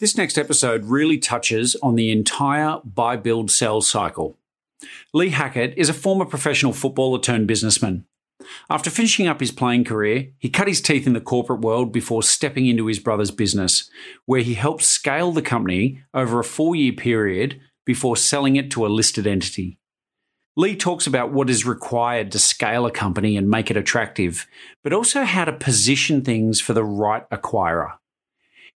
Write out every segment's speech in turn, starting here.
This next episode really touches on the entire buy, build, sell cycle. Lee Hackett is a former professional footballer turned businessman. After finishing up his playing career, he cut his teeth in the corporate world before stepping into his brother's business, where he helped scale the company over a four year period before selling it to a listed entity. Lee talks about what is required to scale a company and make it attractive, but also how to position things for the right acquirer.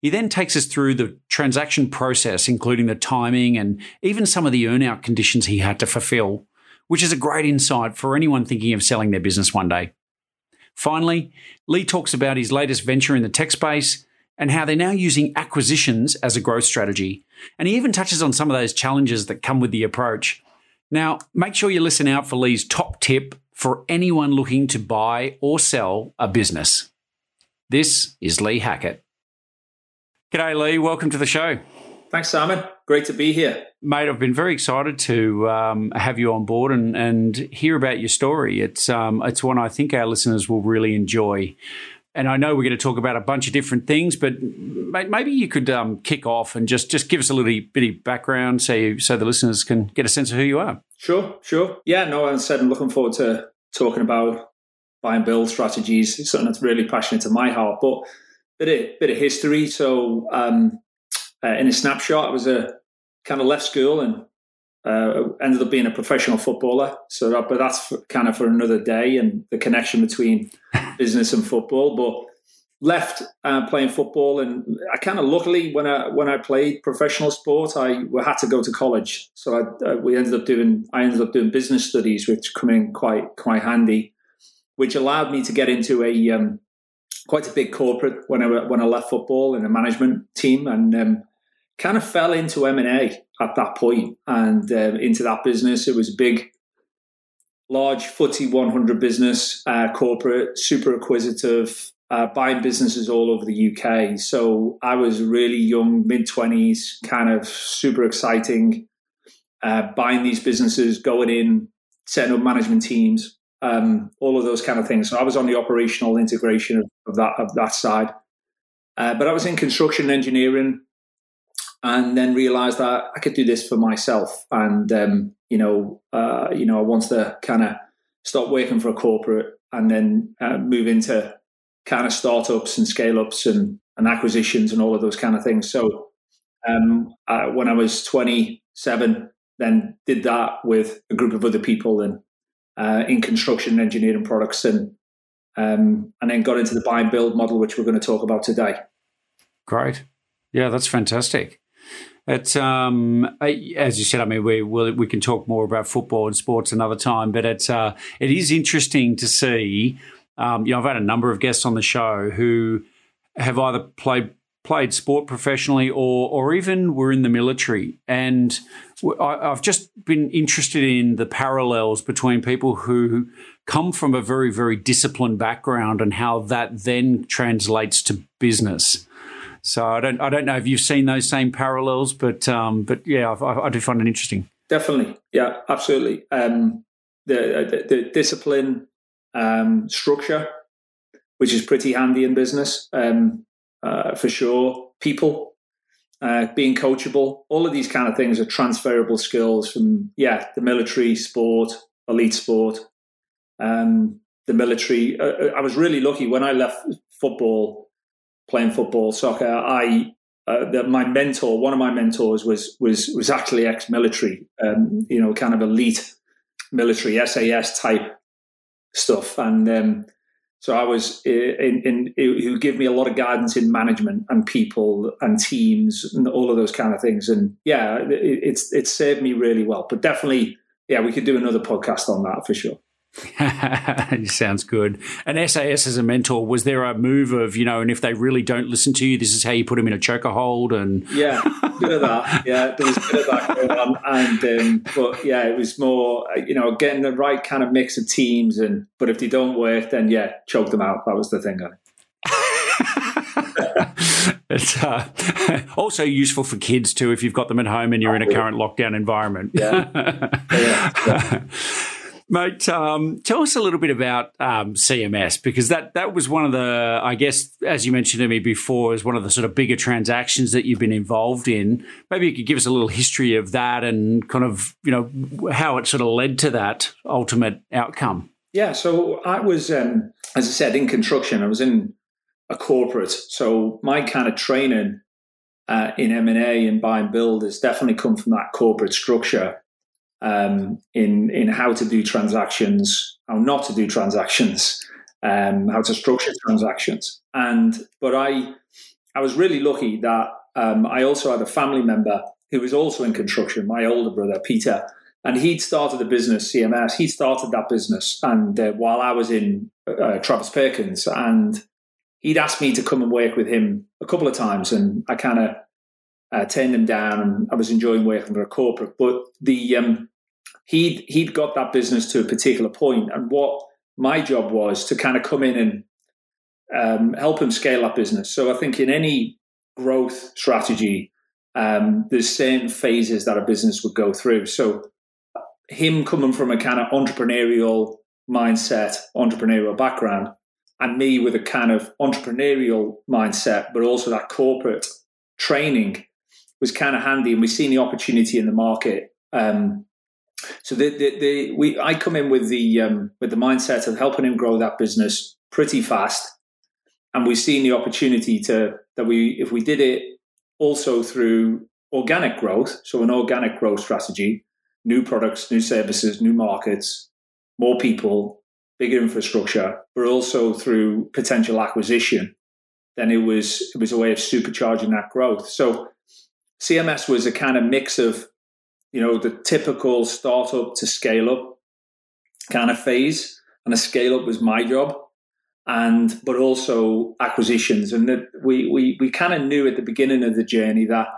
He then takes us through the transaction process, including the timing and even some of the earnout conditions he had to fulfill, which is a great insight for anyone thinking of selling their business one day. Finally, Lee talks about his latest venture in the tech space and how they're now using acquisitions as a growth strategy. And he even touches on some of those challenges that come with the approach. Now, make sure you listen out for Lee's top tip for anyone looking to buy or sell a business. This is Lee Hackett. G'day, Lee. Welcome to the show. Thanks, Simon. Great to be here. Mate, I've been very excited to um, have you on board and, and hear about your story. It's, um, it's one I think our listeners will really enjoy. And I know we're going to talk about a bunch of different things, but mate, maybe you could um, kick off and just, just give us a little bit of background so, you, so the listeners can get a sense of who you are. Sure, sure. Yeah, no, as I said, I'm looking forward to talking about buy and build strategies. It's something that's really passionate to my heart. But bit of bit of history. So, um, uh, in a snapshot, I was a kind of left school and uh, ended up being a professional footballer. So, that, but that's for, kind of for another day and the connection between business and football. But left uh, playing football, and I kind of luckily when I when I played professional sport, I had to go to college. So I, uh, we ended up doing I ended up doing business studies, which come in quite quite handy, which allowed me to get into a um, quite a big corporate when I when I left football in a management team, and um, kind of fell into M and A at that point, and uh, into that business. It was big, large FTSE 100 business, uh, corporate, super acquisitive, uh, buying businesses all over the UK. So I was really young, mid twenties, kind of super exciting, uh, buying these businesses, going in, setting up management teams um, all of those kind of things. So I was on the operational integration of, of that of that side, uh, but I was in construction engineering, and then realised that I could do this for myself. And um, you know, uh, you know, I wanted to kind of stop working for a corporate and then uh, move into kind of startups and scale ups and, and acquisitions and all of those kind of things. So um, uh, when I was 27, then did that with a group of other people and uh, in construction and engineering products, and um, and then got into the buy and build model, which we're going to talk about today. Great, yeah, that's fantastic. It's um, as you said. I mean, we we'll, we can talk more about football and sports another time, but it's uh, it is interesting to see. Um, you know, I've had a number of guests on the show who have either played played sport professionally or or even were in the military. And I've just been interested in the parallels between people who come from a very very disciplined background and how that then translates to business. So I don't I don't know if you've seen those same parallels but um, but yeah I, I, do find it interesting. Definitely. Yeah absolutely. Um, the, the, the discipline um, structure which is pretty handy in business. Um, uh, for sure. People, uh, being coachable, all of these kind of things are transferable skills from yeah the military, sport, elite sport. Um, the military. Uh, uh, I was really lucky when I left football, playing football, soccer. I uh, my mentor, one of my mentors, was was was actually ex-military. Um, you know, kind of elite military SAS type stuff, and um, so I was uh, in, in, in who give me a lot of guidance in management and people and teams and all of those kind of things. And yeah, it, it's it's served me really well. But definitely, yeah, we could do another podcast on that for sure. Sounds good. And SAS as a mentor, was there a move of, you know, and if they really don't listen to you, this is how you put them in a choker hold and Yeah, bit of that. Yeah, there was a bit of that going on. And um, but yeah, it was more, you know, getting the right kind of mix of teams and but if they don't work, then yeah, choke them out. That was the thing. it's uh, also useful for kids too if you've got them at home and you're in a current lockdown environment. Yeah. yeah. yeah. Mate, um, tell us a little bit about um, CMS because that that was one of the, I guess, as you mentioned to me before, is one of the sort of bigger transactions that you've been involved in. Maybe you could give us a little history of that and kind of, you know, how it sort of led to that ultimate outcome. Yeah, so I was, um, as I said, in construction. I was in a corporate, so my kind of training uh, in M and A and buy and build has definitely come from that corporate structure um, in in how to do transactions, how not to do transactions, um, how to structure transactions. And but I I was really lucky that um, I also had a family member who was also in construction, my older brother Peter, and he'd started a business, CMS. He started that business, and uh, while I was in uh, Travis Perkins, and he'd asked me to come and work with him a couple of times, and I kind of uh, turned him down. And I was enjoying working for a corporate, but the um, he'd he'd got that business to a particular point, and what my job was to kind of come in and um, help him scale that business. So I think in any growth strategy, um, there's certain phases that a business would go through. So him coming from a kind of entrepreneurial mindset, entrepreneurial background, and me with a kind of entrepreneurial mindset, but also that corporate training was kind of handy. And we've seen the opportunity in the market um, so the, the, the, we I come in with the um, with the mindset of helping him grow that business pretty fast, and we've seen the opportunity to that we if we did it also through organic growth, so an organic growth strategy, new products, new services, new markets, more people, bigger infrastructure, but also through potential acquisition, then it was it was a way of supercharging that growth. So CMS was a kind of mix of you know, the typical startup to scale up kind of phase. And a scale up was my job. And but also acquisitions. And that we we we kind of knew at the beginning of the journey that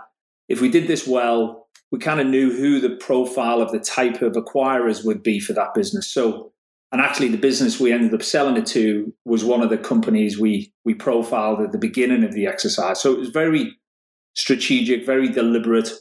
if we did this well, we kind of knew who the profile of the type of acquirers would be for that business. So and actually the business we ended up selling it to was one of the companies we we profiled at the beginning of the exercise. So it was very strategic, very deliberate,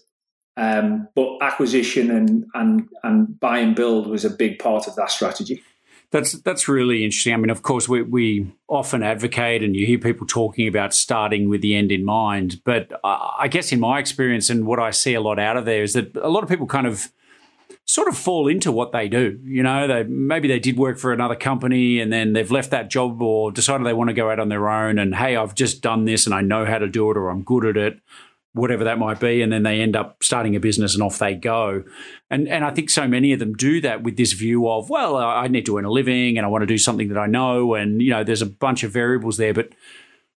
um, but acquisition and, and and buy and build was a big part of that strategy. That's that's really interesting. I mean, of course, we, we often advocate, and you hear people talking about starting with the end in mind. But I guess in my experience and what I see a lot out of there is that a lot of people kind of sort of fall into what they do. You know, they maybe they did work for another company and then they've left that job or decided they want to go out on their own. And hey, I've just done this and I know how to do it, or I'm good at it whatever that might be, and then they end up starting a business and off they go. And and I think so many of them do that with this view of, well, I need to earn a living and I want to do something that I know, and you know, there's a bunch of variables there, but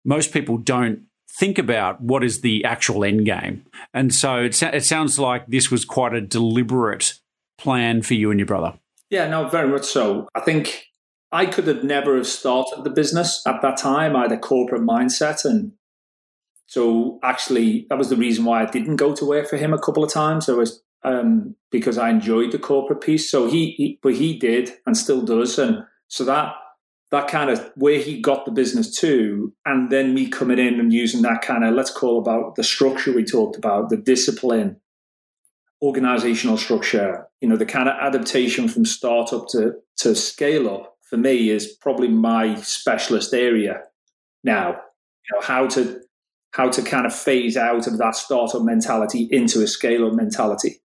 most people don't think about what is the actual end game. And so it, it sounds like this was quite a deliberate plan for you and your brother. Yeah, no, very much so. I think I could have never have started the business at that time. I had a corporate mindset and so actually, that was the reason why I didn't go to work for him a couple of times. I was um, because I enjoyed the corporate piece. So he, he, but he did and still does, and so that that kind of where he got the business to, and then me coming in and using that kind of let's call about the structure we talked about, the discipline, organizational structure, you know, the kind of adaptation from startup to to scale up for me is probably my specialist area now. You know, how to how to kind of phase out of that startup mentality into a scale up mentality.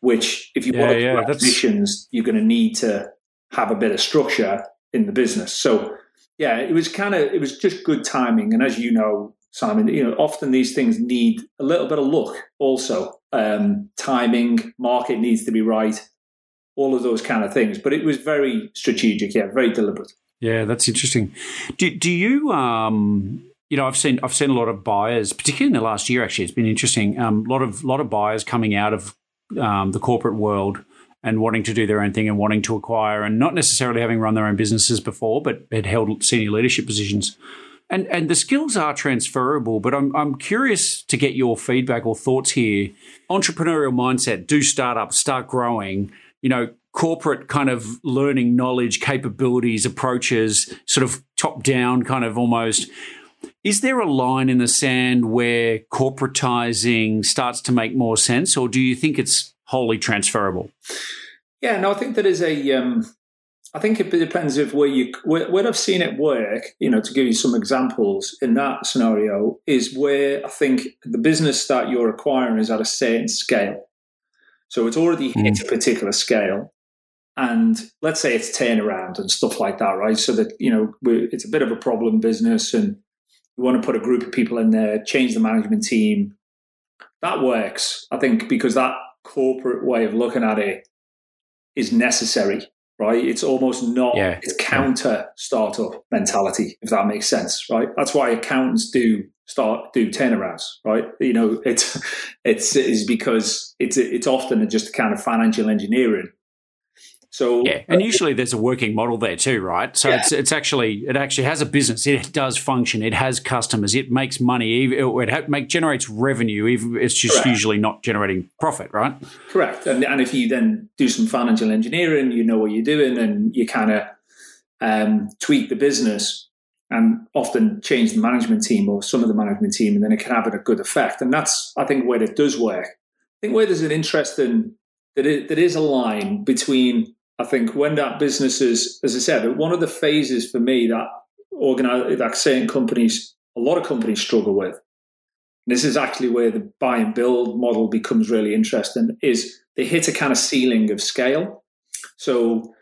Which, if you yeah, want to yeah, do acquisitions, you're going to need to have a bit of structure. in the business. So yeah, it was kind of it was just good timing. And as you know, Simon, you know, often these things need a little bit of luck also. Um, timing, market needs to be right, all of those kind of things. But it was very strategic, yeah, very deliberate. Yeah, that's interesting. Do, do you um you know, I've seen I've seen a lot of buyers, particularly in the last year. Actually, it's been interesting. A um, lot of lot of buyers coming out of um, the corporate world and wanting to do their own thing and wanting to acquire, and not necessarily having run their own businesses before, but had held senior leadership positions. And and the skills are transferable, but I'm I'm curious to get your feedback or thoughts here. Entrepreneurial mindset, do start up, start growing. You know, corporate kind of learning knowledge, capabilities, approaches, sort of top down, kind of almost is there a line in the sand where corporatizing starts to make more sense, or do you think it's wholly transferable? Yeah, no, I think there is a. Um, I think it depends if where you where, where I've seen it work. You know, to give you some examples in that scenario is where I think the business that you're acquiring is at a certain scale. So it's already hit mm. a particular scale, and let's say it's turnaround and stuff like that, right? So that you know it's a bit of a problem business, and you want to put a group of people in there, change the management team. That works, I think, because that corporate way of looking at it is necessary, right? It's almost not, yeah. it's counter startup mentality, if that makes sense, right? That's why accountants do start do turnarounds, right? You know, it's it's is because it's it's often just a kind of financial engineering so yeah, and usually there's a working model there too, right? So yeah. it's it's actually it actually has a business. It does function. It has customers. It makes money. It make generates revenue. Even it's just Correct. usually not generating profit, right? Correct. And and if you then do some financial engineering, you know what you're doing, and you kind of um, tweak the business and often change the management team or some of the management team, and then it can have a good effect. And that's I think where it does work. I think where there's an interesting that it, there is a line between I think when that business is, as I said, one of the phases for me that organize that certain companies, a lot of companies struggle with. And this is actually where the buy and build model becomes really interesting. Is they hit a kind of ceiling of scale. So,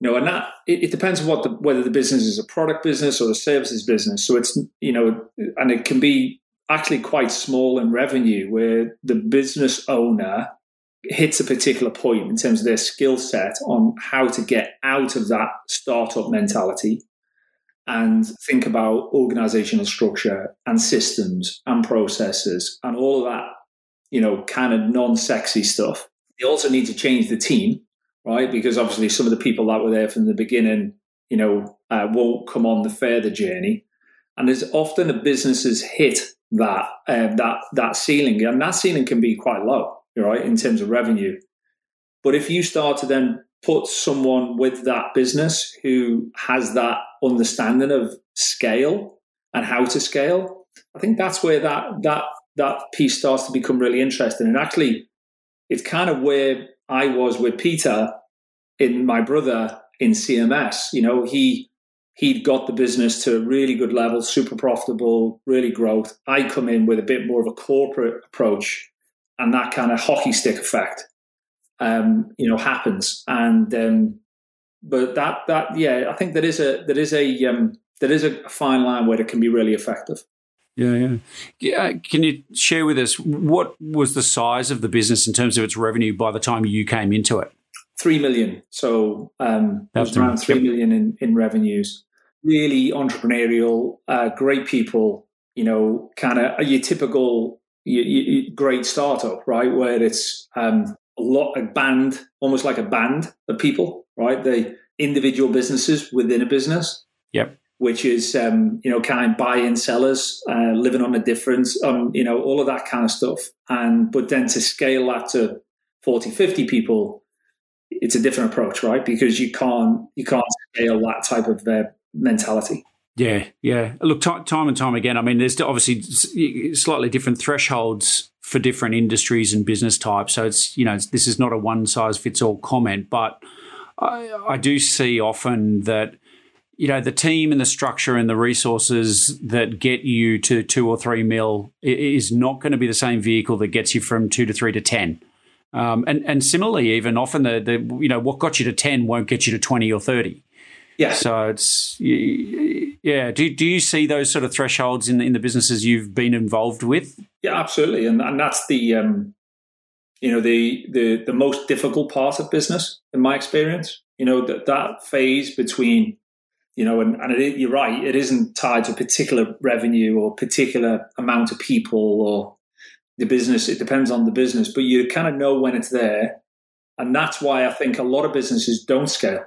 you know, and that it, it depends on what the, whether the business is a product business or a services business. So it's you know, and it can be actually quite small in revenue where the business owner hits a particular point in terms of their skill set on how to get out of that startup mentality and think about organizational structure and systems and processes and all of that, you know, kind of non sexy stuff. They also need to change the team, right? Because obviously some of the people that were there from the beginning, you know, uh, won't come on the further journey. And there's often a businesses hit that uh, that that ceiling, and that ceiling can be quite low right, in terms of revenue. But if you start to then put someone with that business who has that understanding of scale and how to scale, I think that's where that that that piece starts to become really interesting. And actually, it's kind of where I was with Peter in my brother in CMS. You know, he he'd got the business to a really good level, super profitable, really growth. I come in with a bit more of a corporate approach and that kind of hockey stick effect, um, you know, happens. And um, but that that yeah, I think there is a there is a um, there is a fine line where it can be really effective. Yeah, yeah. yeah. Can you share with us what was the size of the business in terms of its revenue by the time you came into it? Three million. So um, it was around three million in, in revenues. Really entrepreneurial, uh, great people. You know, kind of are your typical you, you, great startup, right? Where it's um, a lot a band, almost like a band of people, right? The individual businesses within a business. Yep. Which is um, you know kind of buy-in sellers, uh, living on a difference, um, you know all of that kind of stuff. And but then to scale that to 40, 50 people, it's a different approach, right? Because you can't you can't scale that type of uh, mentality. Yeah, yeah. Look, t- time and time again. I mean, there's obviously slightly different thresholds for different industries and business types. So it's you know this is not a one size fits all comment, but I, I do see often that you know the team and the structure and the resources that get you to two or three mil is not going to be the same vehicle that gets you from two to three to ten. Um, and and similarly, even often the, the you know what got you to ten won't get you to twenty or thirty. Yeah. So it's yeah. Do do you see those sort of thresholds in in the businesses you've been involved with? Yeah, absolutely, and and that's the um, you know the the the most difficult part of business in my experience. You know that that phase between you know, and, and it, you're right, it isn't tied to particular revenue or particular amount of people or the business. It depends on the business, but you kind of know when it's there, and that's why I think a lot of businesses don't scale.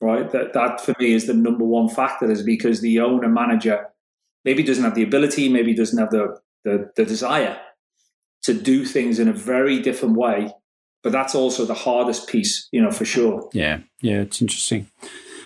Right, that that for me is the number one factor, is because the owner manager maybe doesn't have the ability, maybe doesn't have the the, the desire to do things in a very different way. But that's also the hardest piece, you know, for sure. Yeah, yeah, it's interesting.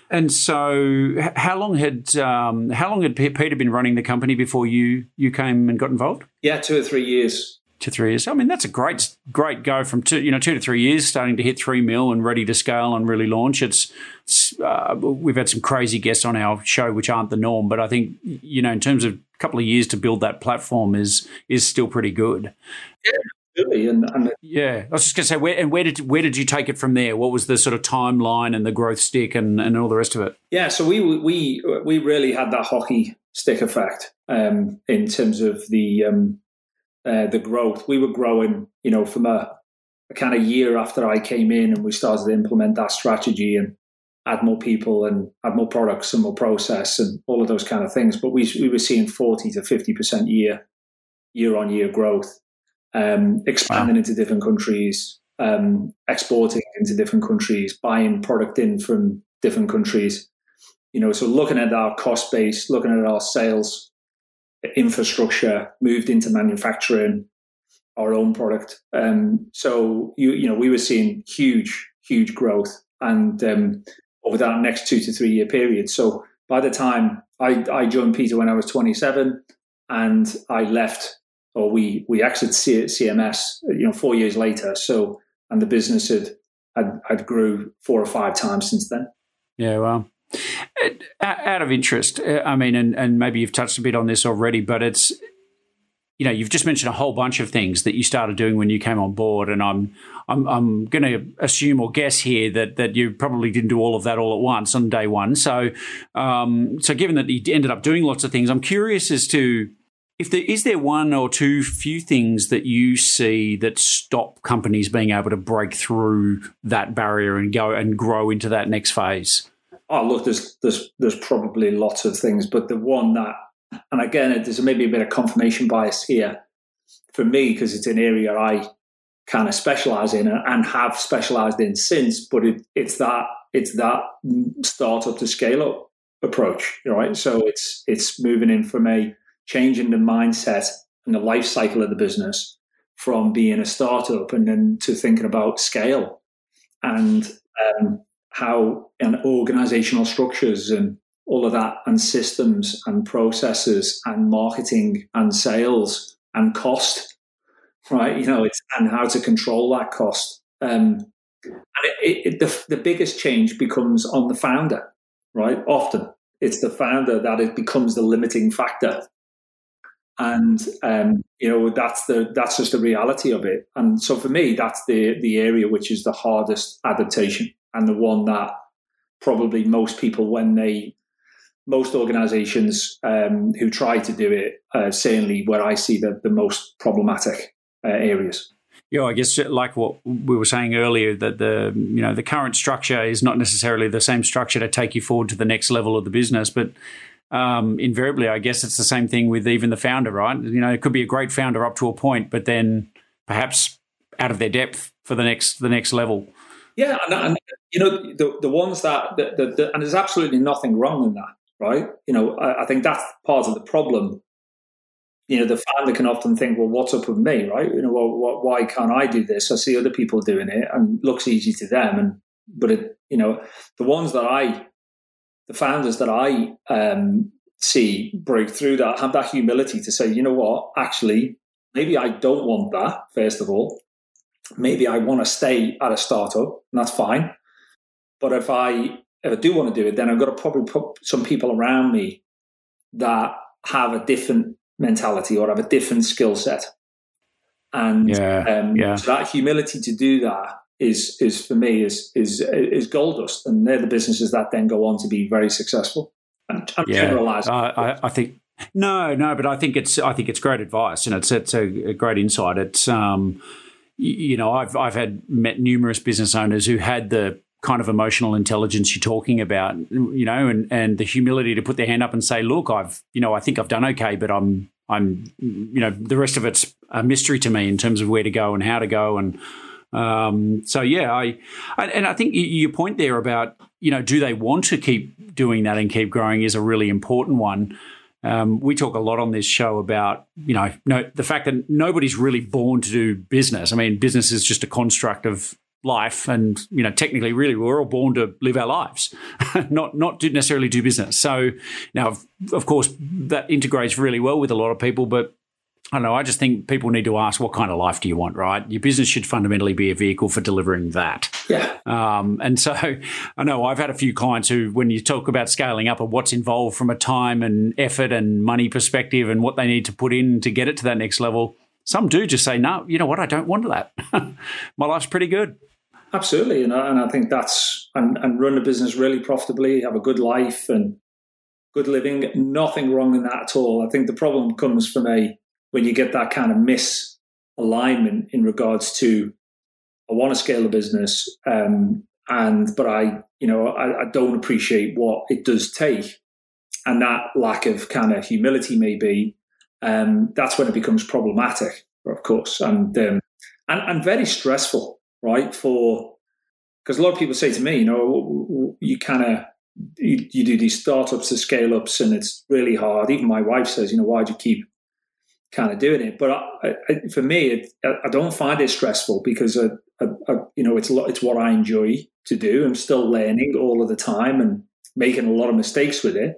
And so, how long had um, how long had Peter been running the company before you you came and got involved? Yeah, two or three years. To three years. I mean, that's a great great go from two you know two to three years, starting to hit three mil and ready to scale and really launch. It's, it's uh, we've had some crazy guests on our show, which aren't the norm, but I think you know in terms of a couple of years to build that platform is is still pretty good. Yeah. Absolutely. And, and yeah, I was just going to say, where and where did where did you take it from there? What was the sort of timeline and the growth stick and, and all the rest of it? Yeah, so we we we really had that hockey stick effect um, in terms of the um, uh, the growth. We were growing, you know, from a, a kind of year after I came in, and we started to implement that strategy and add more people and add more products and more process and all of those kind of things. But we we were seeing forty to fifty percent year year on year growth um, expanding wow. into different countries, um, exporting into different countries, buying product in from different countries. You know, so looking at our cost base, looking at our sales infrastructure, moved into manufacturing our own product. Um, so you you know, we were seeing huge, huge growth, and um, over that next two to three year period. So by the time I, I joined Peter when I was 27, and I left or we we exited CMS, you know, four years later. So, and the business had had, had grew four or five times since then. Yeah, well, out of interest, uh, I mean, and and maybe you've touched a bit on this already, but it's you know you've just mentioned a whole bunch of things that you started doing when you came on board, and I'm I'm I'm going to assume or guess here that that you probably didn't do all of that all at once on day one. So um, so given that you ended up doing lots of things, I'm curious as to if there is there one or two few things that you see that stop companies being able to break through that barrier and go and grow into that next phase? Oh, look, there's there's there's probably lots of things, but the one that, and again, there's maybe a bit of confirmation bias here for me because it's an area I kind of specialize in and have specialized in since. But it, it's that it's that startup to scale up approach, right? So it's it's moving in from a changing the mindset and the life cycle of the business from being a startup and then to thinking about scale and um, how and organizational structures and all of that and systems and processes and marketing and sales and cost right? You know it's and how to control that cost. Um, and it, it, the, the biggest change becomes on the founder right? Often it's the founder that it becomes the limiting factor. And um, you know that's the that's just the reality of it. And so for me, that's the the area which is the hardest adaptation and the one that probably most people when they most organizations um, who try to do it uh, certainly where I see the, the most problematic uh, areas. Yeah, I guess like what we were saying earlier, that the you know the current structure is not necessarily the same structure to take you forward to the next level of the business, but um, invariably, I guess it's the same thing with even the founder, right? You know, it could be a great founder up to a point, but then perhaps out of their depth for the next the next level. Yeah, and, and you know the the ones that the, the, the, and there's absolutely nothing wrong in that, right? You know, I, I, think that's part of the problem. You know, the founder can often think, "Well, what's up with me?" Right? You know, well, why can't I do this? I see other people doing it, and looks easy to them, and but it, you know, the ones that I the founders that I um, see break through that have that humility to say, you know what, actually, maybe I don't want that, first of all. Maybe I want to stay at a startup, and that's fine. But if I if I do want to do it, then I've got to probably put some people around me that have a different mentality or have a different skill set. And yeah, um, yeah. So that humility to do that is is for me is is is gold dust, and they're the businesses that then go on to be very successful. I'm, I'm yeah, generalizing. Uh, I, I, think no, no, but I think it's I think it's great advice, and it's it's a, a great insight. It's um, you know, I've I've had met numerous business owners who had the kind of emotional intelligence you're talking about, you know, and and the humility to put their hand up and say, look, I've you know, I think I've done okay, but I'm I'm you know, the rest of it's a mystery to me in terms of where to go and how to go and um, so yeah, I and I think your point there about you know do they want to keep doing that and keep growing is a really important one. Um, we talk a lot on this show about you know no, the fact that nobody's really born to do business. I mean, business is just a construct of life, and you know technically, really, we're all born to live our lives, not not to necessarily do business. So now, of course, that integrates really well with a lot of people, but I don't know. I just think people need to ask what kind of life do you want, right? Your business should fundamentally be a vehicle for delivering that. Yeah. Um, and so I know I've had a few clients who, when you talk about scaling up and what's involved from a time and effort and money perspective and what they need to put in to get it to that next level, some do just say, no, you know what? I don't want that. My life's pretty good. Absolutely. And I, and I think that's, and, and run a business really profitably, have a good life and good living. Nothing wrong in that at all. I think the problem comes from a, when you get that kind of misalignment in regards to I want to scale a business, um, and but I, you know, I, I, don't appreciate what it does take, and that lack of kind of humility maybe, um, that's when it becomes problematic, of course, and um, and and very stressful, right? For because a lot of people say to me, you know, you kind of you, you, do these startups to scale ups, and it's really hard. Even my wife says, you know, why do you keep kind of doing it. But I, I, for me, it, I don't find it stressful because I, you know it's it's what I enjoy to do. I'm still learning all of the time and making a lot of mistakes with it,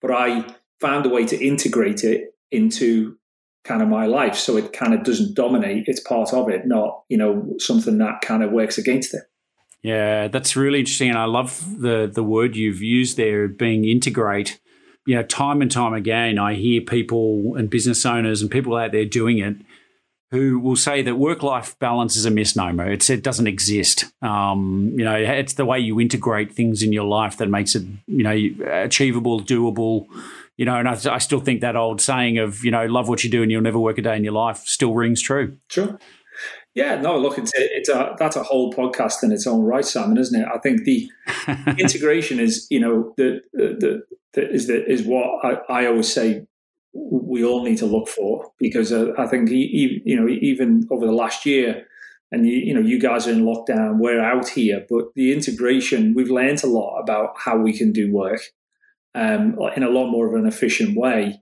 but I found a way to integrate it into kind of my life so it kind of doesn't dominate. It's part of it, not you know something that kind of works against it. Yeah, that's really interesting, and I love the the word you've used there, being integrate you know, time and time again, I hear people and business owners and people out there doing it who will say that work life balance is a misnomer. It's, it doesn't exist. Um, you know, it's the way you integrate things in your life that makes it, you know, achievable, doable. You know, and I, I still think that old saying of, you know, love what you do and you'll never work a day in your life still rings true. Sure. Yeah, no, look, it's a, it's a that's a whole podcast in its own right, Simon, isn't it? I think the integration is, you know, the the is that is what I, I, always say we all need to look for because uh, I think he, you know even over the last year and you, you know you guys are in lockdown we're out here but the integration we've learned a lot about how we can do work um, in a lot more of an efficient way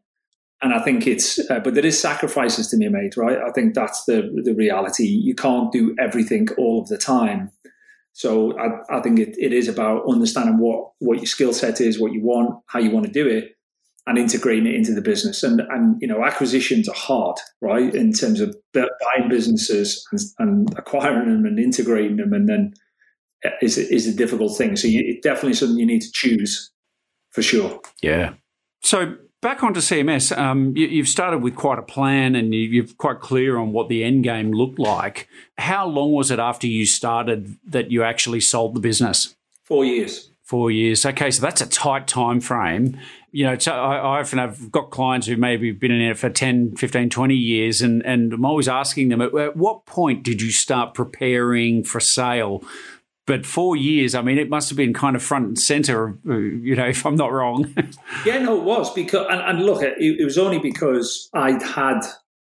and I think it's uh, but there is sacrifices to be made right I think that's the the reality you can't do everything all of the time so I, I think it, it is about understanding what, what your skill set is, what you want, how you want to do it, and integrating it into the business. And and you know acquisitions are hard, right? In terms of buying businesses and, and acquiring them and integrating them, and then is is a difficult thing. So you, it's definitely something you need to choose for sure. Yeah. So back onto CMS, um, you, have started with quite a plan and you, are quite clear on what the end game looked like. How long was it after you started that you actually sold the business? Four years. Four years. Okay, so that's a tight time frame. You know, so I, I often have got clients who maybe have been in it for 10, 15, 20 years, and, and I'm always asking them, at, at what point did you start preparing for sale? But four years, I mean, it must have been kind of front and center, you know, if I'm not wrong. yeah, no, it was because, and, and look, it, it, was only because I'd had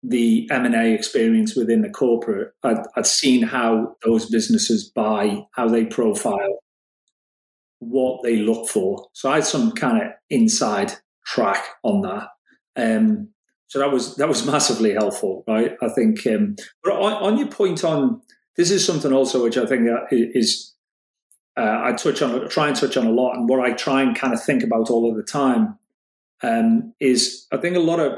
the M and A experience within the corporate. I'd, I'd seen how those businesses buy, how they profile, what they look for. So I had some kind of inside track on that. Um, so that was that was massively helpful, right? I think. Um, but on, on your point on this is something also which I think is uh, I touch on, try and touch on a lot, and what I try and kind of think about all of the time um, is I think a lot of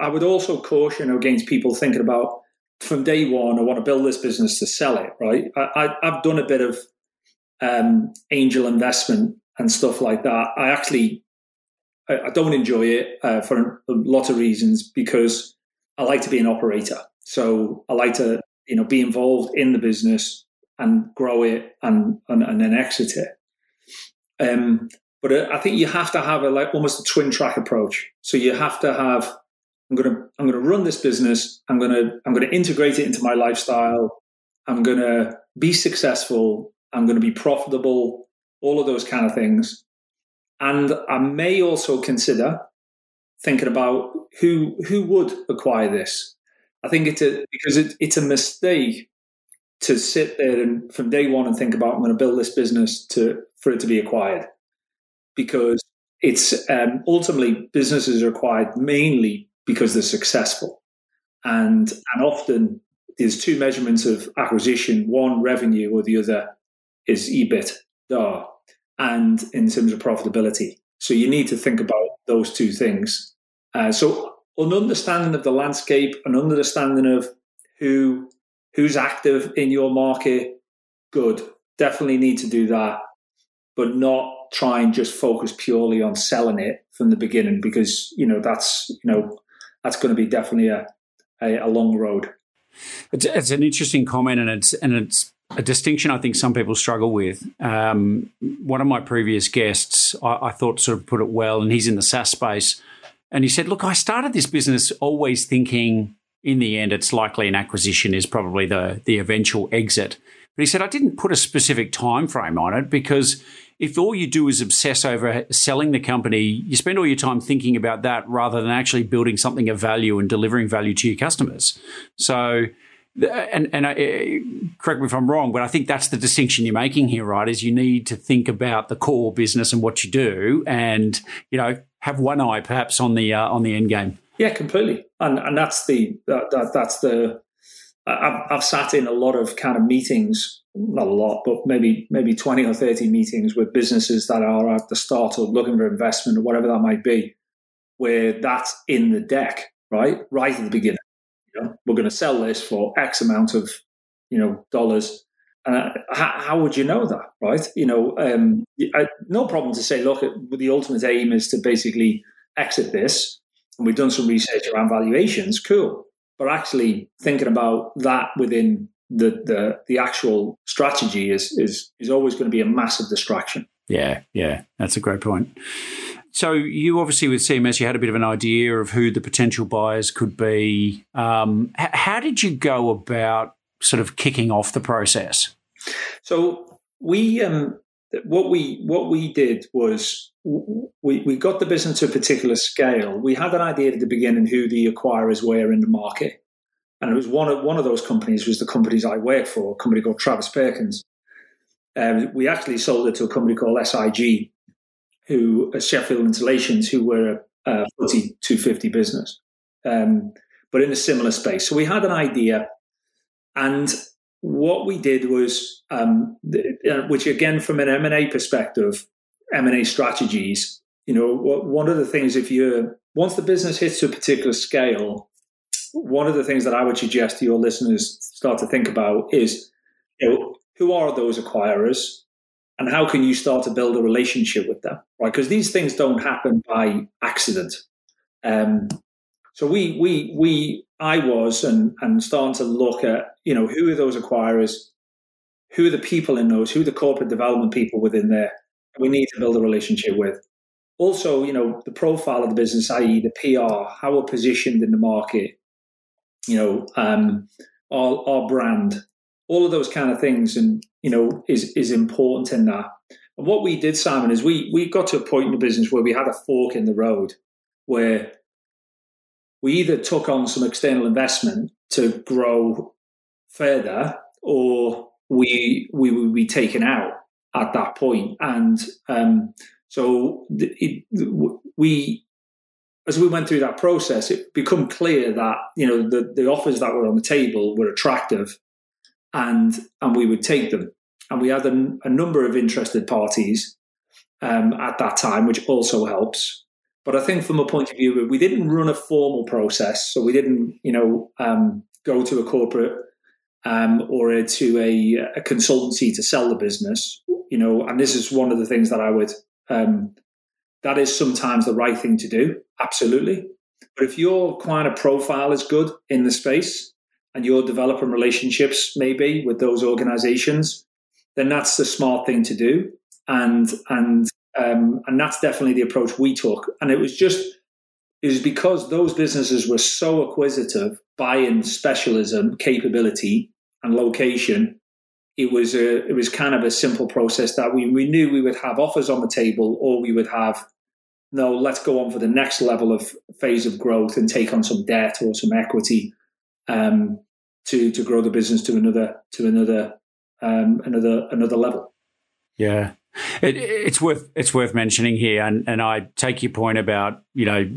I would also caution against people thinking about from day one I want to build this business to sell it. Right? I, have done a bit of um, angel investment and stuff like that. I actually I, I don't enjoy it uh, for a lot of reasons because I like to be an operator. So I like to you know, be involved in the business, and grow it and and, and then exit it. Um, but uh, I think you have to have a like almost a twin track approach. So you have to have I'm gonna I'm gonna run this business. I'm gonna I'm gonna integrate it into my lifestyle. I'm gonna be successful. I'm gonna be profitable. All of those kind of things. And I may also consider thinking about who who would acquire this. I think it's a because it, it's a mistake to sit there and from day one and think about I'm going to build this business to for it to be acquired. Because it's um, ultimately businesses are acquired mainly because they're successful. And and often there's two measurements of acquisition. One revenue or the other is EBITDA and in terms of profitability. So you need to think about those two things. Uh, so an understanding of the landscape an understanding of who who's active in your market, good. Definitely need to do that, but not try and just focus purely on selling it from the beginning because you know that's you know that's going to be definitely a a, a long road. It's, it's, an interesting comment, and it's and it's a distinction I think some people struggle with. Um, one of my previous guests, I, I thought, sort of put it well, and he's in the SaaS space, and he said, "Look, I started this business always thinking." in the end, it's likely an acquisition is probably the the eventual exit. But he said I didn't put a specific time frame on it because if all you do is obsess over selling the company, you spend all your time thinking about that rather than actually building something of value and delivering value to your customers. So, and and I, correct me if I'm wrong, but I think that's the distinction you're making here, right? Is you need to think about the core business and what you do, and you know have one eye perhaps on the uh, on the end game. Yeah, completely. And and that's the that, that that's the I've, I've sat in a lot of kind of meetings, not a lot, but maybe maybe twenty or thirty meetings with businesses that are at the start or looking for investment or whatever that might be, where that's in the deck, right, right at the beginning. You know, we're going to sell this for X amount of you know dollars. Uh, how, how, would you know that, right? You know, um, I, no problem to say, look, the ultimate aim is to basically exit this and we've done some research around valuations, cool. But actually thinking about that within the the, the actual strategy is is is always going to be a massive distraction. Yeah, yeah, that's a great point. So you obviously with CMS, you had a bit of an idea of who the potential buyers could be. Um, h- how did you go about sort of kicking off the process? So we um, what we what we did was we, we got the business to a particular scale. We had an idea at the beginning who the acquirers were in the market. And it was one of one of those companies was the companies I work for, a company called Travis Perkins. Um, we actually sold it to a company called SIG, who uh, Sheffield Insulations, who were a, a 250 business, um, but in a similar space. So we had an idea, and what we did was, um, uh, which again, from an M and A perspective, M&A strategies, you know, one of the things if you're, once the business hits a particular scale, one of the things that I would suggest to your listeners start to think about is, you know, who are those acquirers and how can you start to build a relationship with them, right? Because these things don't happen by accident. Um, so we, we, we, I was and and starting to look at, you know, who are those acquirers, who are the people in those, who are the corporate development people within there, we need to build a relationship with. Also, you know, the profile of the business, i.e., the PR, how we're positioned in the market, you know, um, our, our brand, all of those kind of things, and you know, is is important in that. And what we did, Simon, is we we got to a point in the business where we had a fork in the road, where we either took on some external investment to grow further, or we we would be taken out at that point. And um, so it, we, as we went through that process, it became clear that you know the, the offers that were on the table were attractive, and and we would take them. And we had a, a number of interested parties um, at that time, which also helps. But I think from a point of view, we didn't run a formal process, so we didn't, you know, um, go to a corporate um, or to a, a, consultancy to sell the business you know, and this is one of the things that I would, um, that is sometimes the right thing to do, absolutely. But if your of profile is good in the space and you're developing relationships maybe with those organizations, then that's the smart thing to do. And and um, and that's definitely the approach we took. And it was just it was because those businesses were so acquisitive, buying specialism, capability, and location. It was a it was kind of a simple process that we, we knew we would have offers on the table, or we would have no, let's go on for the next level of phase of growth and take on some debt or some equity um, to to grow the business to another to another um, another another level. Yeah, it, it's worth it's worth mentioning here, and, and I take your point about you know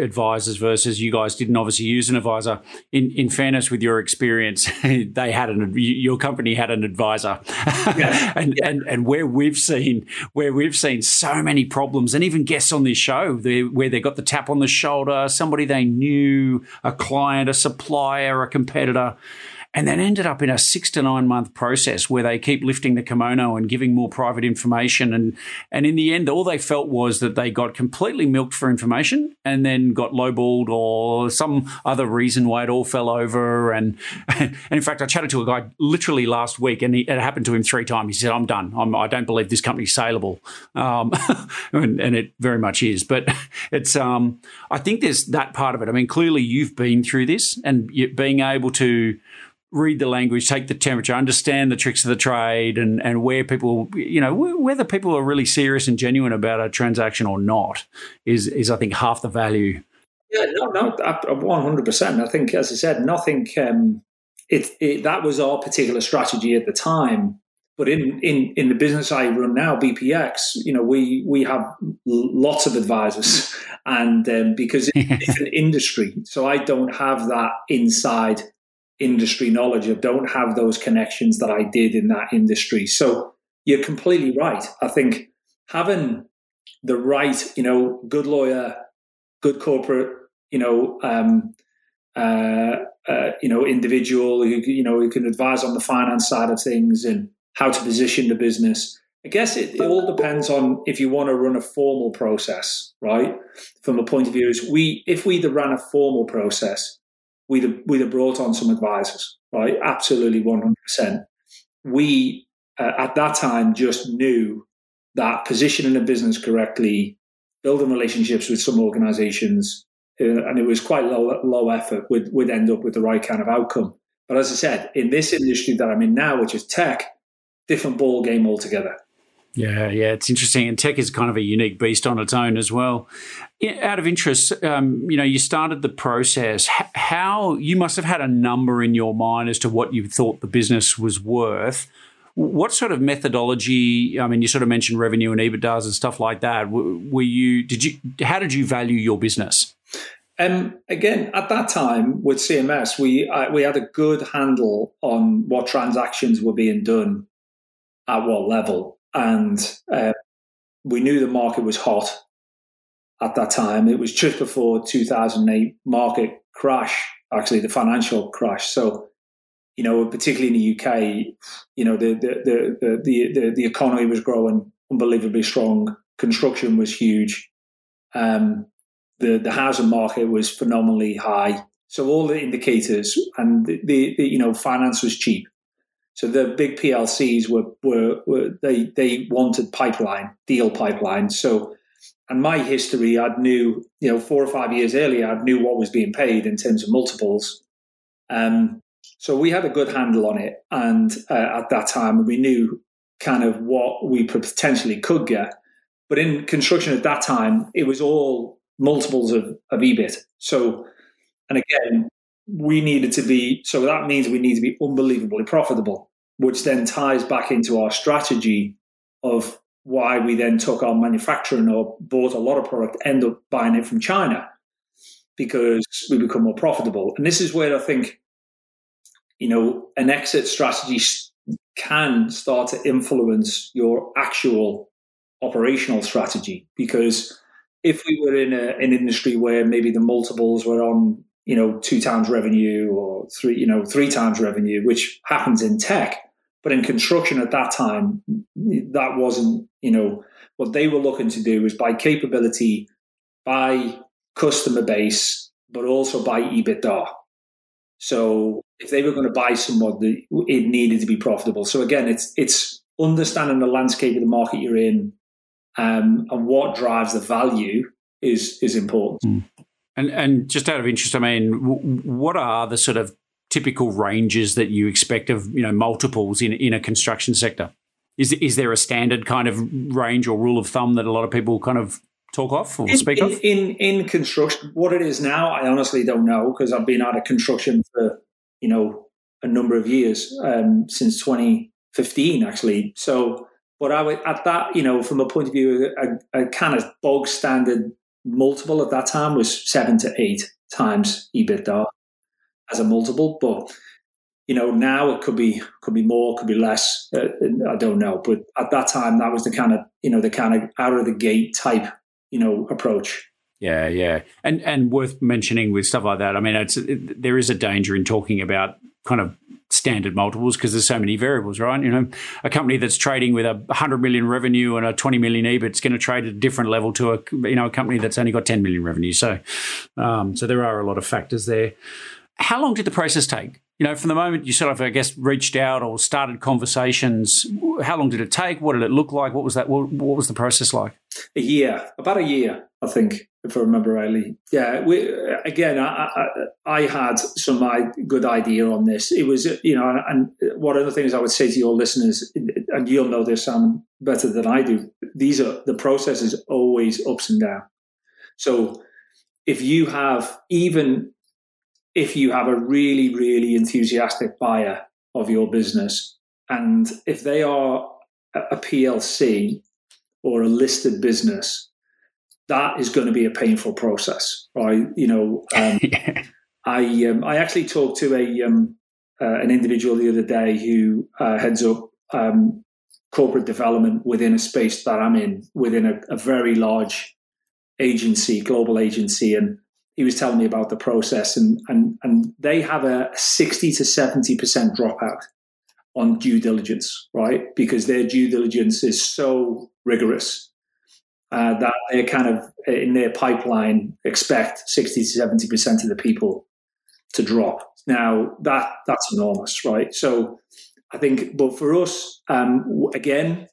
advisors versus you guys didn't obviously use an advisor. In in fairness, with your experience, they had an your company had an advisor, yeah. and yeah. and and where we've seen where we've seen so many problems, and even guests on this show, where they got the tap on the shoulder, somebody they knew, a client, a supplier, a competitor and then ended up in a six to nine month process where they keep lifting the kimono and giving more private information. And, and in the end, all they felt was that they got completely milked for information and then got lowballed or some other reason why it all fell over. And, and in fact, I chatted to a guy literally last week and he, it happened to him three times. He said, I'm done. I'm, I do not believe this company's saleable. Um, and, and, it very much is. But it's, um, I think there's that part of it. I mean, clearly you've been through this and being able to, read the language, take the temperature, understand the tricks of the trade, and and where people, you know, whether people are really serious and genuine about a transaction or not, is is I think half the value. Yeah, no, no, one hundred percent. I think, as I said, nothing. Um, it, it that was our particular strategy at the time. But in, in, in the business I run now, BPX, you know, we we have lots of advisors, and um, because it's an industry, so I don't have that inside industry knowledge. I don't have those connections that I did in that industry. So you're completely right. I think having the right, you know, good lawyer, good corporate, you know, um, uh, uh, you know, individual who you know who can advise on the finance side of things and how to position the business. I guess it, it all depends on if you want to run a formal process, right? From a point of view, is we if we ran a formal process, we'd have, we'd have brought on some advisors, right? Absolutely, one hundred percent. We uh, at that time just knew that positioning a business correctly, building relationships with some organisations, uh, and it was quite low low effort, would would end up with the right kind of outcome. But as I said, in this industry that I'm in now, which is tech, different ball game altogether. Yeah, yeah, it's interesting, and tech is kind of a unique beast on its own as well. Out of interest, um, you know, you started the process. How you must have had a number in your mind as to what you thought the business was worth. What sort of methodology? I mean, you sort of mentioned revenue and EBITDAs and stuff like that. Were you? Did you? How did you value your business? Um, again, at that time with CMS, we uh, we had a good handle on what transactions were being done at what level and uh, we knew the market was hot at that time. It was just before 2008 market crash, actually the financial crash. So, you know, particularly in the UK, you know, the the the the the, the economy was growing unbelievably strong. Construction was huge. Um, the the housing market was phenomenally high. So all the indicators and the, the, the you know finance was cheap. So the big PLCs were, were, were they they wanted pipeline deal pipeline. So and my history, I knew you know four or five years earlier, I knew what was being paid in terms of multiples. Um, so we had a good handle on it, and uh, at that time we knew kind of what we potentially could get. But in construction at that time, it was all multiples of, of EBIT. So, and again, we needed to be, so that means we need to be unbelievably profitable which then ties back into our strategy of why we then took our manufacturing or bought a lot of product, end up buying it from China because we become more profitable. And this is where I think, you know, an exit strategy can start to influence your actual operational strategy because if we were in a, an industry where maybe the multiples were on you know two times revenue or three you know three times revenue which happens in tech but in construction at that time, that wasn't, you know, what they were looking to do was buy capability, buy customer base, but also buy EBITDA. So if they were going to buy someone, it needed to be profitable. So again, it's it's understanding the landscape of the market you're in um, and what drives the value is is important. Mm. And and just out of interest, I mean, what are the sort of typical ranges that you expect of you know multiples in in a construction sector? Is is there a standard kind of range or rule of thumb that a lot of people kind of talk off or in, speak in, of? In in construction, what it is now, I honestly don't know because I've been out of construction for you know a number of years um, since 2015 actually. So, but I would at that you know from a point of view, a, a kind of bog standard multiple at that time was seven to eight times EBITDA as a multiple, but you know now it could be could be more could be less uh, i don't know. But at that time that was the kind of you know the kind of out of the gate type you know approach. Yeah yeah. And and worth mentioning with stuff like that i mean it's it, there is a danger in talking about kind of standard multiples because there's so many variables right? You know a company that's trading with a 100 million revenue and a 20 million ebit is going to trade at a different level to a you know a company that's only got 10 million revenue. So um, so there are a lot of factors there how long did the process take you know, from the moment you sort of, I guess, reached out or started conversations, how long did it take? What did it look like? What was that? What, what was the process like? A year, about a year, I think, if I remember rightly. Yeah, we, again, I, I, I had some good idea on this. It was, you know, and one of the things I would say to your listeners, and you'll know this, Sam, better than I do. These are the process is always ups and down. So if you have even if you have a really, really enthusiastic buyer of your business, and if they are a PLC or a listed business, that is going to be a painful process, right? You know, um, I um, I actually talked to a um, uh, an individual the other day who uh, heads up um, corporate development within a space that I'm in, within a, a very large agency, global agency, and he was telling me about the process, and and and they have a sixty to seventy percent dropout on due diligence, right? Because their due diligence is so rigorous uh, that they kind of in their pipeline expect sixty to seventy percent of the people to drop. Now that that's enormous, right? So I think, but for us, um, again,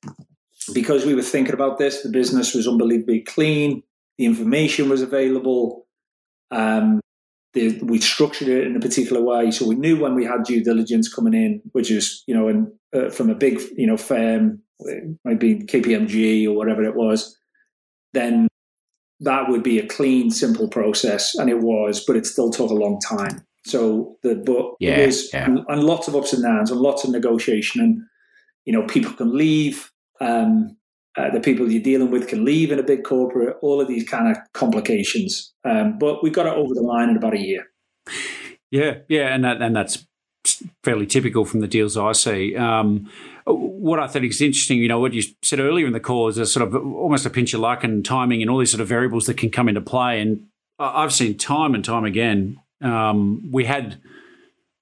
because we were thinking about this, the business was unbelievably clean, the information was available. Um, the, we structured it in a particular way, so we knew when we had due diligence coming in, which is you know, in, uh, from a big you know firm, maybe KPMG or whatever it was, then that would be a clean, simple process, and it was, but it still took a long time. So the but yeah, it yeah. and, and, lots of ups and downs and lots of negotiation, and you know people can leave. Um, uh, the people you're dealing with can leave in a big corporate, all of these kind of complications. Um, but we got it over the line in about a year. Yeah, yeah, and that, and that's fairly typical from the deals I see. Um, what I think is interesting, you know, what you said earlier in the call is sort of almost a pinch of luck and timing and all these sort of variables that can come into play. And I've seen time and time again, um, we had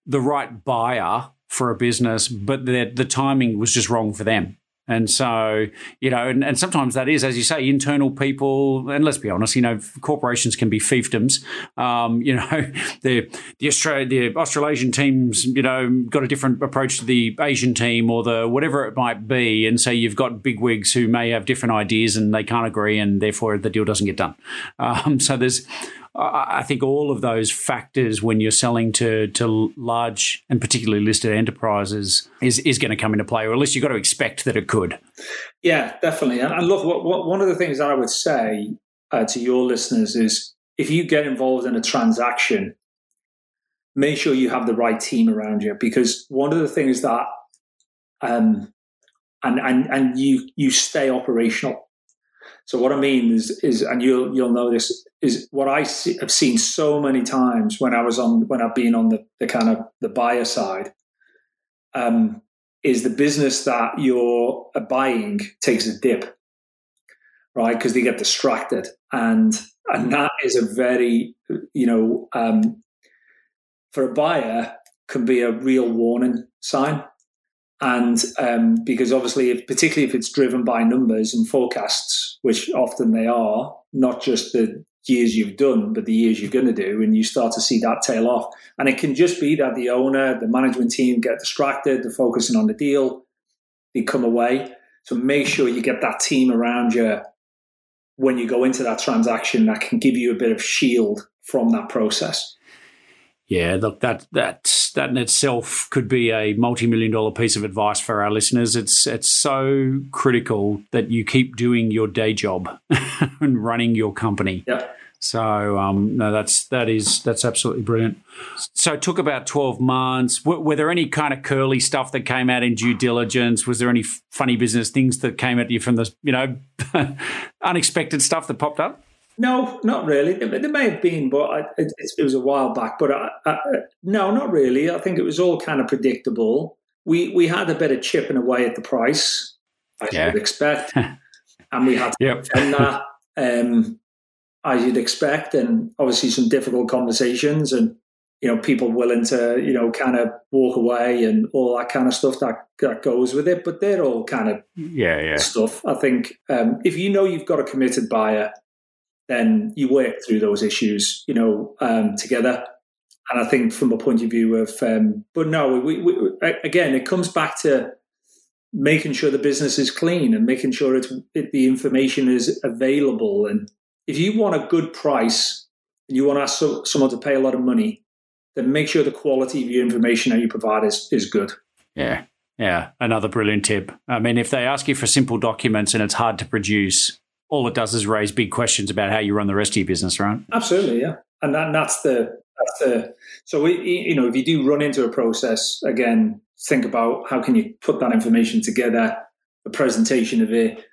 the right buyer for a business, but the, the timing was just wrong for them. And so, you know, and, and sometimes that is, as you say, internal people. And let's be honest, you know, corporations can be fiefdoms. Um, you know, the the Australia, the Australasian teams, you know, got a different approach to the Asian team or the whatever it might be. And so you've got big wigs who may have different ideas and they can't agree, and therefore the deal doesn't get done. Um, so there's I think all of those factors when you're selling to to large and particularly listed enterprises is is going to come into play, or at least you've got to expect that it could. Yeah, definitely. And, look, what, what, one of the things that I would say uh, to your listeners is if you get involved in a transaction, make sure you have the right team around you because one of the things that um, and and and you you stay operational so what I mean is, is and you'll you'll know this is what I see, have seen so many times when I was on when I've been on the, the kind of the buyer side, um, is the business that you're buying takes a dip, right? Because they get distracted, and and that is a very you know um, for a buyer can be a real warning sign and um, because obviously, if, particularly if it's driven by numbers and forecasts, which often they are, not just the years you've done, but the years you're going to do, and you start to see that tail off. And it can just be that the owner, the management team get distracted, they're focusing on the deal, they come away. So make sure you get that team around you when you go into that transaction that can give you a bit of shield from that process. Yeah, look, that that that in itself could be a multi-million dollar piece of advice for our listeners. It's it's so critical that you keep doing your day job and running your company. Yeah. So um, no, that's that is that's absolutely brilliant. So it took about twelve months. Were, were, there any kind of curly stuff that came out in due diligence? Was there any funny business things that came at you from the you know unexpected stuff that popped up? No, not really. There, may have been, but I, it, it, was a while back. But I, I, no, not really. I think it was all kind of predictable. We we had a bit of chipping away at the price, as yeah. you would expect, and we had to yep. that um, as you'd expect, and obviously some difficult conversations, and you know people willing to you know kind of walk away and all that kind of stuff that that goes with it. But they're all kind of yeah yeah stuff. I think um, if you know you've got a committed buyer then you work through those issues, you know, um, together. And I think from a point of view of, um, but no, we, we, again, it comes back to making sure the business is clean and making sure it's, it, the information is available. And if you want a good price and you want to ask so, someone to pay a lot of money, then make sure the quality of your information that you provide is, is good. Yeah. Yeah. Another brilliant tip. I mean, if they ask you for simple documents and it's hard to produce, all it does is raise big questions about how you run the rest of your business, right? Absolutely, yeah. And that, that's the that's the so we, you know if you do run into a process again, think about how can you put that information together, a presentation of it.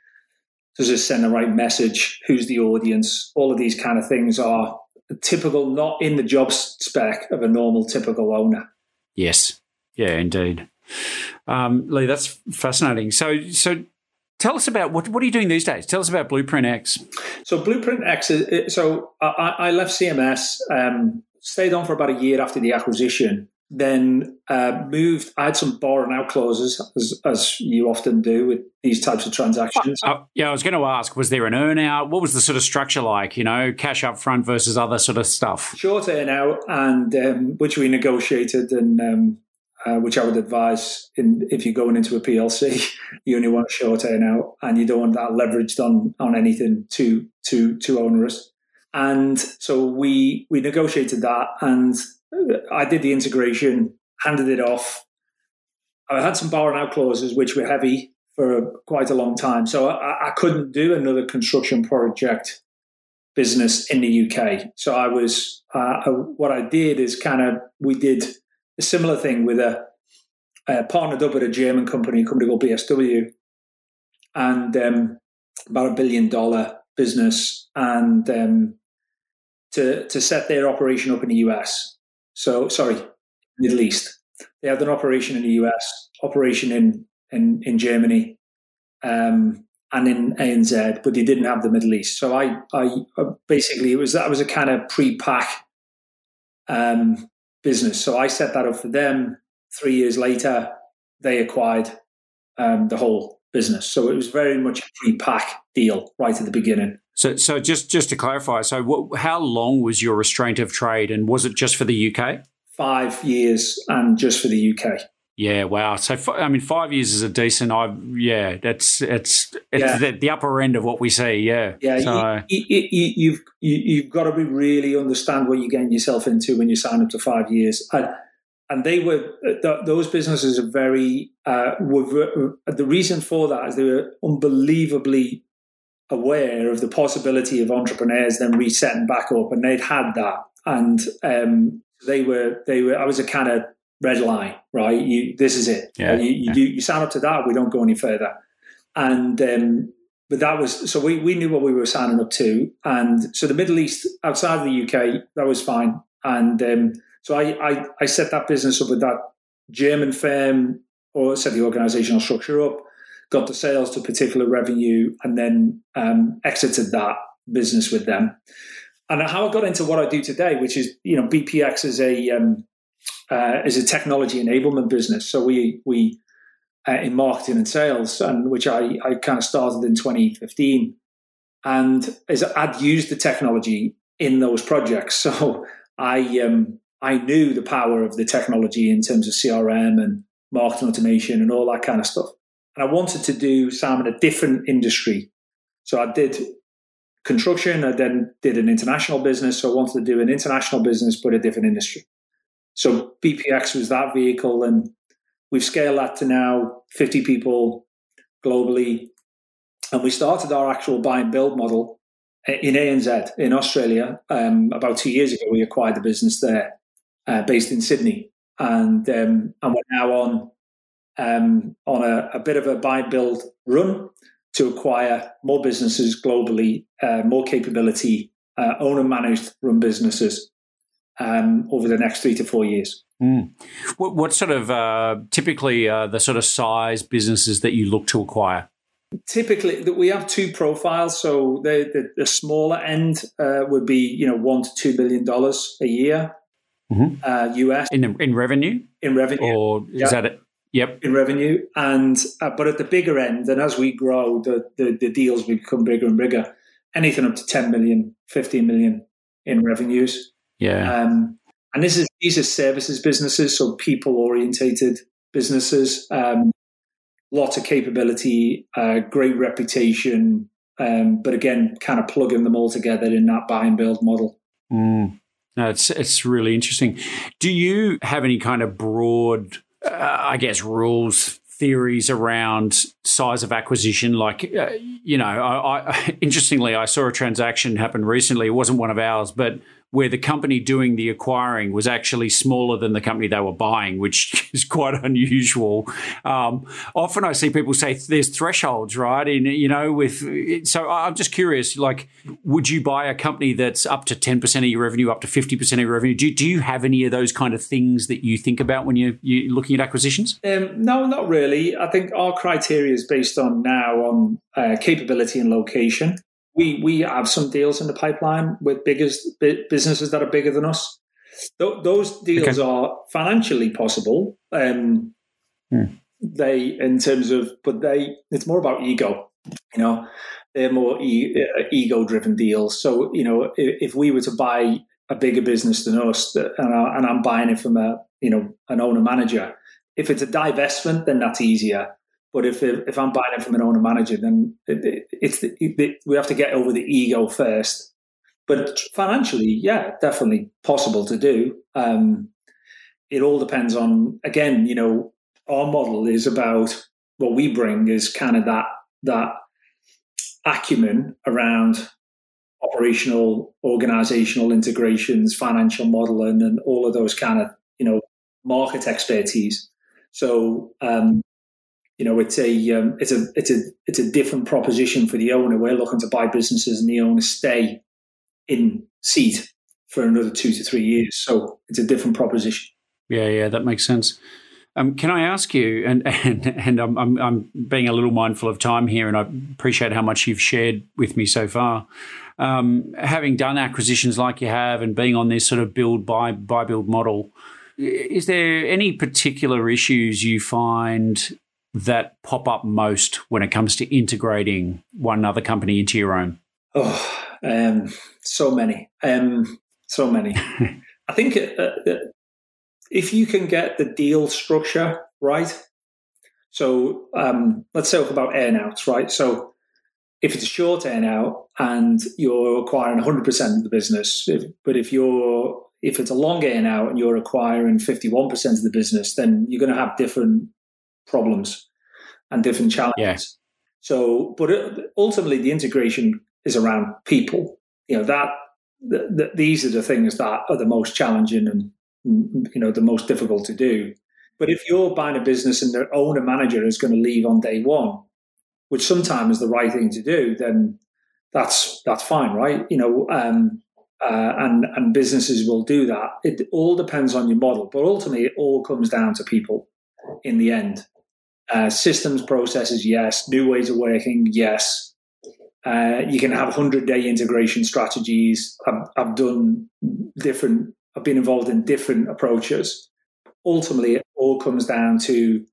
Does it send the right message? Who's the audience? All of these kind of things are typical, not in the job spec of a normal typical owner. Yes, yeah, indeed. Um, Lee, that's fascinating. So, so Tell us about what what are you doing these days? Tell us about BluprintX. So BluprintX is so I, I left CMS, um, stayed on for about a year after the acquisition, then uh, moved. I had some borrow out clauses, as, as, you often do with these types of transactions. Uh, uh, yeah, I was going to ask: was there an earn out? What was the sort of structure like? You know, cash up front versus other sort of stuff. Short earn out, and um, which we negotiated, and um, uh, which I would advise in, if you're going into a PLC, you only want a short earn out and you don't want that leveraged on on anything too too too onerous. And so we we negotiated that, and I did the integration, handed it off. I had some borrow out clauses which were heavy for quite a long time, so I, I couldn't do another construction project business in the UK. So I was uh, what I did is kind of we did similar thing with a, a partnered up with a German company, a company called BSW, and um, about a billion dollar business, and um, to to set their operation up in the US. So sorry, Middle East. They had an operation in the US, operation in in, in Germany, um, and in ANZ, but they didn't have the Middle East. So I, I basically it was that was a kind of pre-pack um, business. So I set that up for them. Three years later, they acquired um, the whole business. So it was very much a pre-pack deal right at the beginning. So, so just just to clarify, so what, how long was your restraint of trade, and was it just for the UK? Five years, and just for the UK. Yeah, wow. So I mean, five years is a decent. I yeah, that's it's it's yeah. The, the, upper end of what we see. Yeah, yeah. So, you, you, you, you've you, have got to be really understand what you're getting yourself into when you sign up to five years. And, and they were those businesses are very uh, were the reason for that is they were unbelievably aware of the possibility of entrepreneurs then resetting back up, and they'd had that, and um, they were they were. I was a kind of red line, right? You, this is it. Yeah, you, you, yeah. you sign up to that. We don't go any further. And um, but that was so we we knew what we were signing up to, and so the Middle East outside of the UK that was fine. And um, so I, I I set that business up with that German firm, or set the organisational structure up, got the sales to particular revenue, and then um, exited that business with them. And how I got into what I do today, which is you know BPX is a um, uh, is a technology enablement business. So we we uh, in marketing and sales, and which I I kind of started in 2015, and as I'd used the technology in those projects. So I um, I knew the power of the technology in terms of CRM and marketing automation and all that kind of stuff. And I wanted to do some in a different industry. So I did construction. I then did an international business. So I wanted to do an international business, but a different industry. So BPX was that vehicle, and we've scaled that to now 50 people globally. And we started our actual buy and build model in ANZ in Australia um, about two years ago. We acquired the business there, uh, based in Sydney, and um, and we're now on um, on a, a, bit of a buy build run to acquire more businesses globally, uh, more capability, uh, own and managed run businesses um, over the next three to four years. Mm. What, what, sort of uh, typically uh, the sort of size businesses that you look to acquire? Typically, we have two profiles. So the, the, the smaller end uh, would be you know one to two billion dollars a year, mm-hmm. US uh, in in revenue. In revenue, or is that it? Yep. In revenue, and uh, but at the bigger end, and as we grow, the, the the deals become bigger and bigger. Anything up to 10 million, 15 million in revenues. Yeah. Um, and this is these are services businesses, so people orientated businesses. Um, lots of capability, uh, great reputation, um, but again, kind of plugging them all together in that buy and build model. Mm. No, it's it's really interesting. Do you have any kind of broad, uh, I guess, rules theories around size of acquisition. Like, uh, you know, I, I, interestingly, I saw a transaction happen recently. It wasn't one of ours, but where the company doing the acquiring was actually smaller than the company they were buying, which is quite unusual. Um, often I see people say there's thresholds, right? And you know, with so I'm just curious, like, would you buy a company that's up to 10% of your revenue, up to 50% of your revenue? Do, do you have any of those kind of things that you think about when you're, you're looking at acquisitions? Um, no, not really. I think our criteria is based on now on uh, capability and location we we have some deals in the pipeline with biggest businesses that are bigger than us. Th- those deals okay. are financially possible. Um, hmm. They, in terms of, but they, it's more about ego. You know, they're more e- uh, ego-driven deals. So you know, if, if, we were to buy a bigger business than us, and, I, and I'm buying it from a you know an owner manager, if it's a divestment, then that's easier. But if if I'm buying it from an owner manager, then it, it's it, we have to get over the ego first. But financially, yeah, definitely possible to do. Um, it all depends on again, you know, our model is about what we bring is kind of that that acumen around operational, organizational integrations, financial modeling, and all of those kind of you know market expertise. So um, you know, it's a um, it's a it's a it's a different proposition for the owner. We're looking to buy businesses, and the owner stay in seat for another two to three years. So it's a different proposition. Yeah, yeah, that makes sense. Um, can I ask you, and and and I'm, I'm, I'm being a little mindful of time here, and I appreciate how much you've shared with me so far. Um, having done acquisitions like you have, and being on this sort of build buy buy build model, is there any particular issues you find that pop up most when it comes to integrating one other company into your own? Oh, um, so many, um, so many. I think uh, uh, if you can get the deal structure right, so um, let's talk about earnouts, right? So if it's a short earnout and you're acquiring 100% of the business, if, but if you're if it's a long earnout and you're acquiring 51% of the business, then you're going to have different problems and different challenges. Yeah. So, but ultimately, the integration is around people. You know that the, these are the things that are the most challenging and you know the most difficult to do. But if you're buying a business and the owner manager is going to leave on day one, which sometimes is the right thing to do, then that's that's fine, right? You know, um, uh, and and businesses will do that. It all depends on your model, but ultimately, it all comes down to people in the end. Uh, systems, processes, yes. New ways of working, yes. Uh, you can have 100 day integration strategies. I've, I've done different, I've been involved in different approaches. Ultimately, it all comes down to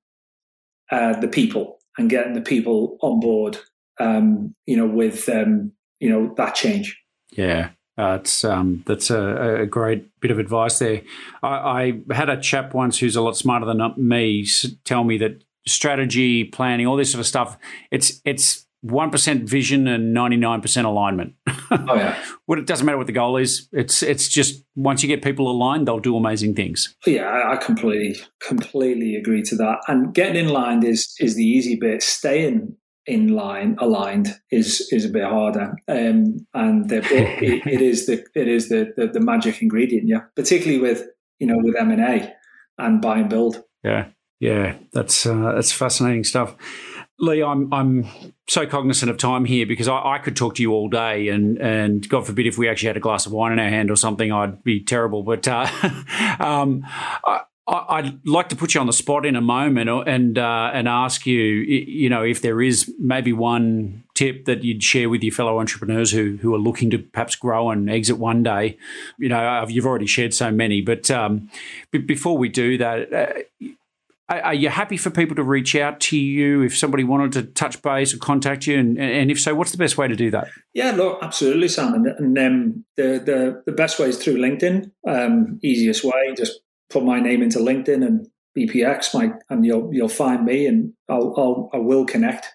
uh, the people and getting the people on board, um, you know, with, um, you know, that change. Yeah. Uh, um, that's a, a, great bit of advice there. I, I, had a chap once who's a lot smarter than me tell me that strategy, planning, all this sort of stuff, it's it's one percent vision and ninety nine percent alignment. Oh yeah. well, it doesn't matter what the goal is. It's it's just once you get people aligned, they'll do amazing things. Yeah, I completely completely agree to that. And getting in line is is the easy bit. Staying in line aligned is is a bit harder um, and it, it is the it is the, the, the magic ingredient yeah particularly with you know with m&a and buy and build yeah yeah that's uh, that's fascinating stuff Lee, I'm I'm so cognizant of time here because I, I, could talk to you all day, and and God forbid if we actually had a glass of wine in our hand or something, I'd be terrible. But uh, um, I, I'd like to put you on the spot in a moment and uh, and ask you, you know, if there is maybe one tip that you'd share with your fellow entrepreneurs who who are looking to perhaps grow and exit one day. You know, you've already shared so many, but um, before we do that. Are you happy for people to reach out to you if somebody wanted to touch base or contact you? And, and if so, what's the best way to do that? Yeah, look, absolutely, Sam. And, and um, the, the, the best way is through LinkedIn. Um, easiest way, just put my name into LinkedIn and BPX, my, and you'll you'll find me, and I'll, I'll I will connect,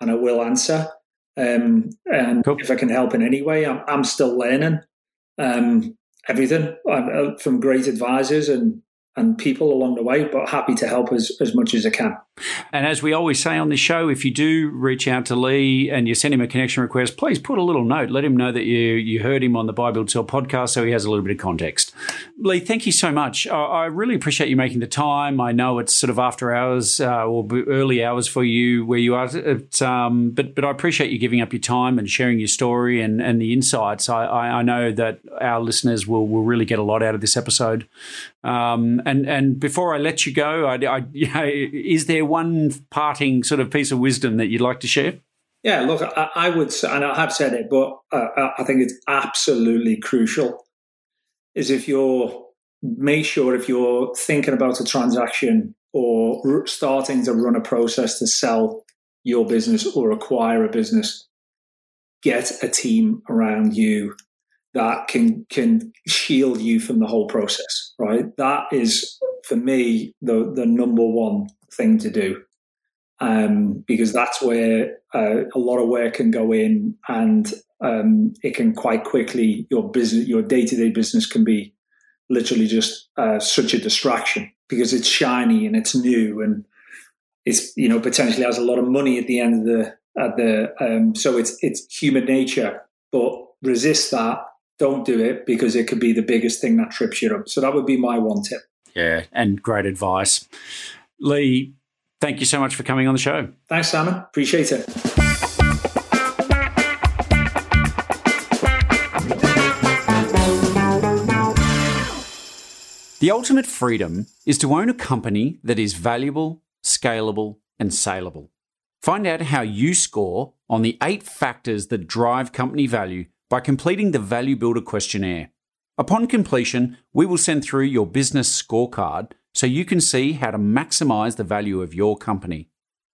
and I will answer. Um, and cool. if I can help in any way, I'm, I'm still learning um, everything I'm, uh, from great advisors and and people along the way, but happy to help as, as much as I can. And as we always say on this show, if you do reach out to Lee and you send him a connection request, please put a little note. Let him know that you you heard him on the Buy Build Sell podcast so he has a little bit of context. Lee, thank you so much. I, really appreciate you making the time. I know it's sort of after hours uh, or early hours for you where you are, um, but but I appreciate you giving up your time and sharing your story and, and the insights. I, I, I know that our listeners will, will really get a lot out of this episode. Um, and and before I let you go, I, you know, is there one parting sort of piece of wisdom that you'd like to share? Yeah, look, I, I would, and I have said it, but uh, I think it's absolutely crucial. Is if you're make sure if you're thinking about a transaction or starting to run a process to sell your business or acquire a business, get a team around you that can can shield you from the whole process right? That is for me the the number one thing to do. Um, because that's where uh, a lot of work can go in and um, it can quite quickly your business your day-to-day business can be literally just uh, such a distraction because it's shiny and it's new and it's you know potentially has a lot of money at the end of the at the um, so it's it's human nature but resist that don't do it because it could be the biggest thing that trips you up. So that would be my one tip. Yeah, and great advice. Lee, thank you so much for coming on the show. Thanks, Simon. Appreciate it. The ultimate freedom is to own a company that is valuable, scalable, and saleable. Find out how you score on the eight factors that drive company value by completing the Value Builder questionnaire. Upon completion, we will send through your business scorecard so you can see how to maximize the value of your company.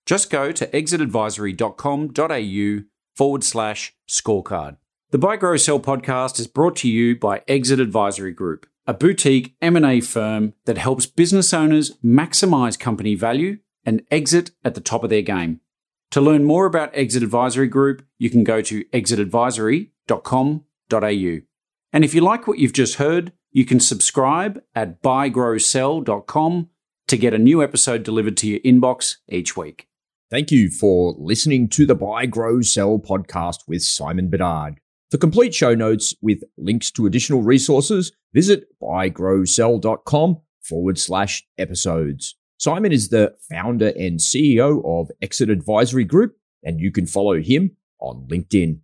Just go to exitadvisory.com.au forward slash scorecard. The Buy Grow Sell podcast is brought to you by Exit Advisory Group, a boutique M&A firm that helps business owners maximize company value and exit at the top of their game. To learn more about Exit Advisory Group, you can go to exitadvisory.com.au. And if you like what you've just heard, you can subscribe at buygrowsell.com to get a new episode delivered to your inbox each week. Thank you for listening to the Buy Grow Sell podcast with Simon Bedard. For complete show notes with links to additional resources, visit buygrowsell.com forward slash episodes. Simon is the founder and CEO of Exit Advisory Group, and you can follow him on LinkedIn.